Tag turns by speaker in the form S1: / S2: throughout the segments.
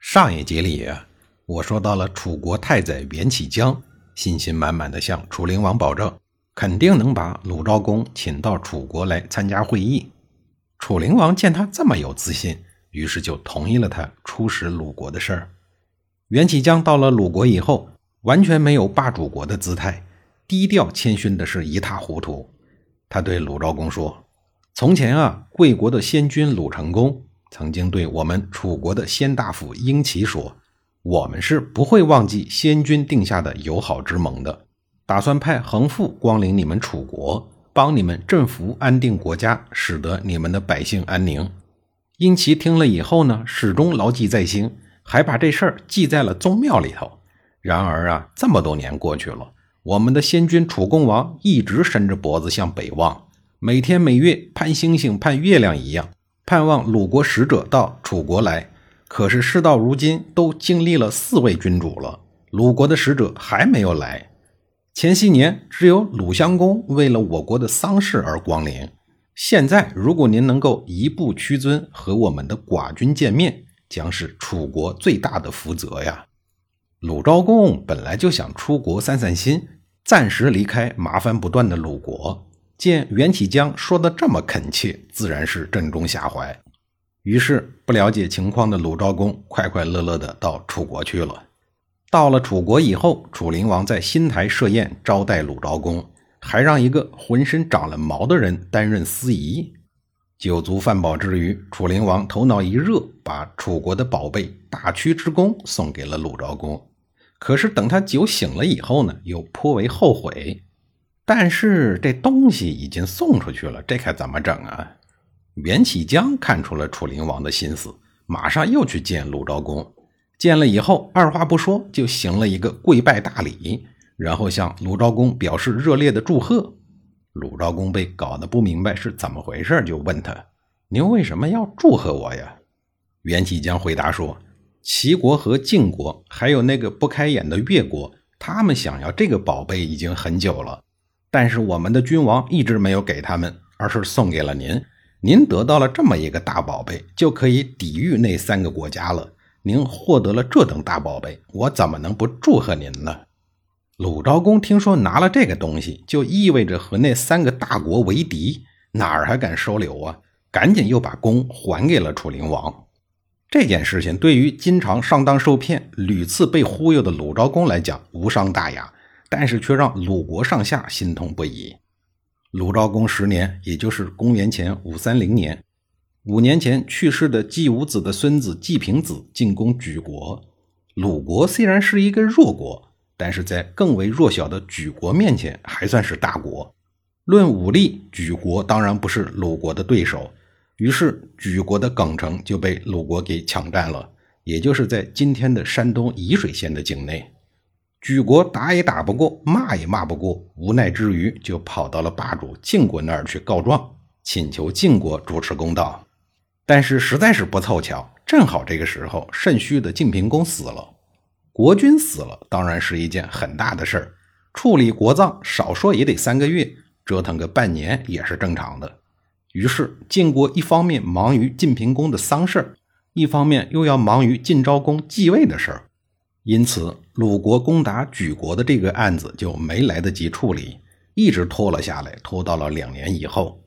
S1: 上一集里，我说到了楚国太宰袁启江，信心满满的向楚灵王保证，肯定能把鲁昭公请到楚国来参加会议。楚灵王见他这么有自信，于是就同意了他出使鲁国的事儿。袁启江到了鲁国以后，完全没有霸主国的姿态，低调谦逊的是一塌糊涂。他对鲁昭公说：“从前啊，贵国的先君鲁成公。”曾经对我们楚国的先大夫英齐说：“我们是不会忘记先君定下的友好之盟的，打算派横父光临你们楚国，帮你们镇服安定国家，使得你们的百姓安宁。”英齐听了以后呢，始终牢记在心，还把这事儿记在了宗庙里头。然而啊，这么多年过去了，我们的先君楚共王一直伸着脖子向北望，每天每月盼星星盼月亮一样。盼望鲁国使者到楚国来，可是事到如今，都经历了四位君主了，鲁国的使者还没有来。前些年只有鲁襄公为了我国的丧事而光临，现在如果您能够一步屈尊和我们的寡君见面，将是楚国最大的福泽呀。鲁昭公本来就想出国散散心，暂时离开麻烦不断的鲁国。见袁启江说的这么恳切，自然是正中下怀。于是，不了解情况的鲁昭公快快乐乐的到楚国去了。到了楚国以后，楚灵王在新台设宴招待鲁昭公，还让一个浑身长了毛的人担任司仪。酒足饭饱之余，楚灵王头脑一热，把楚国的宝贝大屈之弓送给了鲁昭公。可是等他酒醒了以后呢，又颇为后悔。但是这东西已经送出去了，这可怎么整啊？袁启江看出了楚灵王的心思，马上又去见鲁昭公。见了以后，二话不说就行了一个跪拜大礼，然后向鲁昭公表示热烈的祝贺。鲁昭公被搞得不明白是怎么回事，就问他：“您为什么要祝贺我呀？”袁启江回答说：“齐国和晋国，还有那个不开眼的越国，他们想要这个宝贝已经很久了。”但是我们的君王一直没有给他们，而是送给了您。您得到了这么一个大宝贝，就可以抵御那三个国家了。您获得了这等大宝贝，我怎么能不祝贺您呢？鲁昭公听说拿了这个东西，就意味着和那三个大国为敌，哪儿还敢收留啊？赶紧又把弓还给了楚灵王。这件事情对于经常上当受骗、屡次被忽悠的鲁昭公来讲，无伤大雅。但是却让鲁国上下心痛不已。鲁昭公十年，也就是公元前五三零年，五年前去世的季武子的孙子季平子进攻莒国。鲁国虽然是一个弱国，但是在更为弱小的莒国面前，还算是大国。论武力，莒国当然不是鲁国的对手。于是，莒国的耿城就被鲁国给抢占了，也就是在今天的山东沂水县的境内。举国打也打不过，骂也骂不过，无奈之余就跑到了霸主晋国那儿去告状，请求晋国主持公道。但是实在是不凑巧，正好这个时候肾虚的晋平公死了。国君死了，当然是一件很大的事儿，处理国葬少说也得三个月，折腾个半年也是正常的。于是晋国一方面忙于晋平公的丧事儿一方面又要忙于晋昭公继位的事儿。因此，鲁国攻打莒国的这个案子就没来得及处理，一直拖了下来，拖到了两年以后。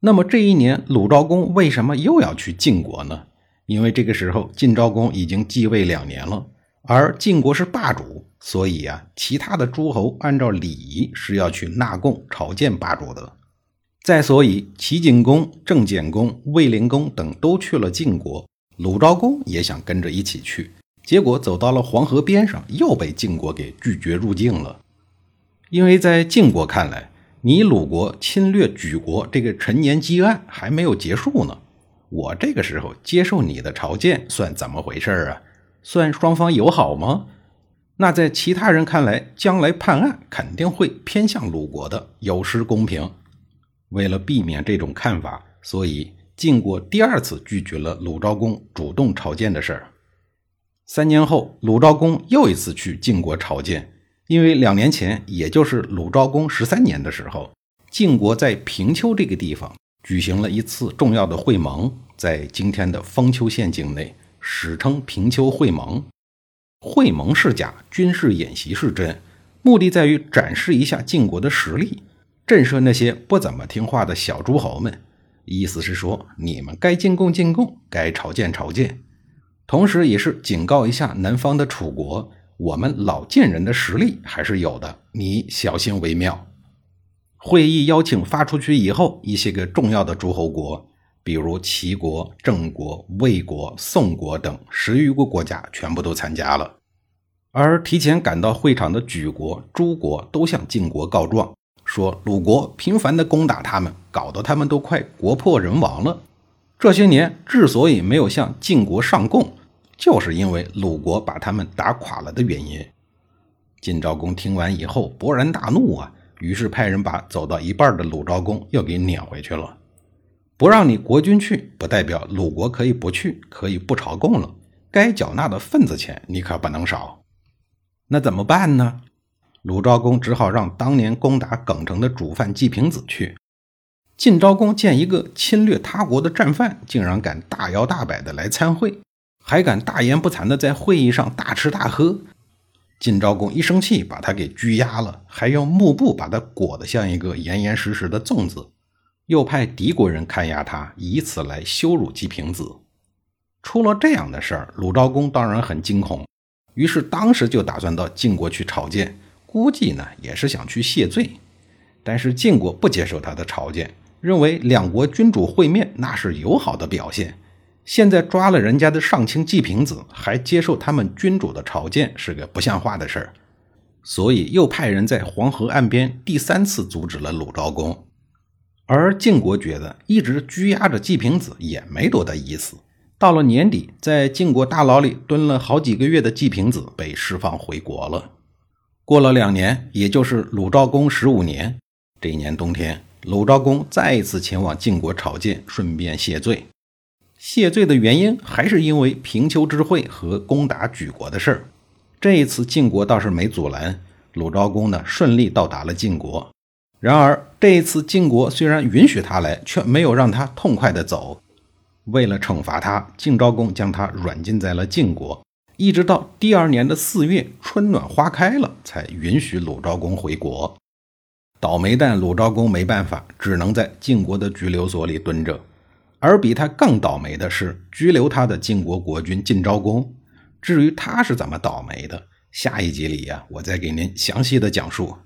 S1: 那么这一年，鲁昭公为什么又要去晋国呢？因为这个时候晋昭公已经继位两年了，而晋国是霸主，所以啊，其他的诸侯按照礼仪是要去纳贡朝见霸主的。再所以，齐景公、郑简公、卫灵公等都去了晋国，鲁昭公也想跟着一起去。结果走到了黄河边上，又被晋国给拒绝入境了。因为在晋国看来，你鲁国侵略莒国这个陈年积案还没有结束呢。我这个时候接受你的朝见，算怎么回事啊？算双方友好吗？那在其他人看来，将来判案肯定会偏向鲁国的，有失公平。为了避免这种看法，所以晋国第二次拒绝了鲁昭公主动朝见的事儿。三年后，鲁昭公又一次去晋国朝见，因为两年前，也就是鲁昭公十三年的时候，晋国在平丘这个地方举行了一次重要的会盟，在今天的封丘县境内，史称平丘会盟。会盟是假，军事演习是真，目的在于展示一下晋国的实力，震慑那些不怎么听话的小诸侯们。意思是说，你们该进贡进贡，该朝见朝见。同时，也是警告一下南方的楚国，我们老晋人的实力还是有的，你小心为妙。会议邀请发出去以后，一些个重要的诸侯国，比如齐国、郑国、魏国、宋国等十余个国家，全部都参加了。而提前赶到会场的莒国、诸国都向晋国告状，说鲁国频繁地攻打他们，搞得他们都快国破人亡了。这些年之所以没有向晋国上贡，就是因为鲁国把他们打垮了的原因。晋昭公听完以后勃然大怒啊，于是派人把走到一半的鲁昭公又给撵回去了。不让你国君去，不代表鲁国可以不去，可以不朝贡了。该缴纳的份子钱你可不能少。那怎么办呢？鲁昭公只好让当年攻打耿城的主犯季平子去。晋昭公见一个侵略他国的战犯，竟然敢大摇大摆的来参会，还敢大言不惭的在会议上大吃大喝。晋昭公一生气，把他给拘押了，还用幕布把他裹得像一个严严实实的粽子，又派敌国人看押他，以此来羞辱季平子。出了这样的事儿，鲁昭公当然很惊恐，于是当时就打算到晋国去朝见，估计呢也是想去谢罪。但是晋国不接受他的朝见。认为两国君主会面那是友好的表现，现在抓了人家的上卿季平子，还接受他们君主的朝见，是个不像话的事儿，所以又派人在黄河岸边第三次阻止了鲁昭公。而晋国觉得一直拘押着季平子也没多大意思，到了年底，在晋国大牢里蹲了好几个月的季平子被释放回国了。过了两年，也就是鲁昭公十五年，这一年冬天。鲁昭公再一次前往晋国朝见，顺便谢罪。谢罪的原因还是因为平丘之会和攻打莒国的事儿。这一次晋国倒是没阻拦，鲁昭公呢顺利到达了晋国。然而这一次晋国虽然允许他来，却没有让他痛快的走。为了惩罚他，晋昭公将他软禁在了晋国，一直到第二年的四月，春暖花开了，才允许鲁昭公回国。倒霉蛋鲁昭公没办法，只能在晋国的拘留所里蹲着。而比他更倒霉的是拘留他的晋国国君晋昭公。至于他是怎么倒霉的，下一集里呀，我再给您详细的讲述。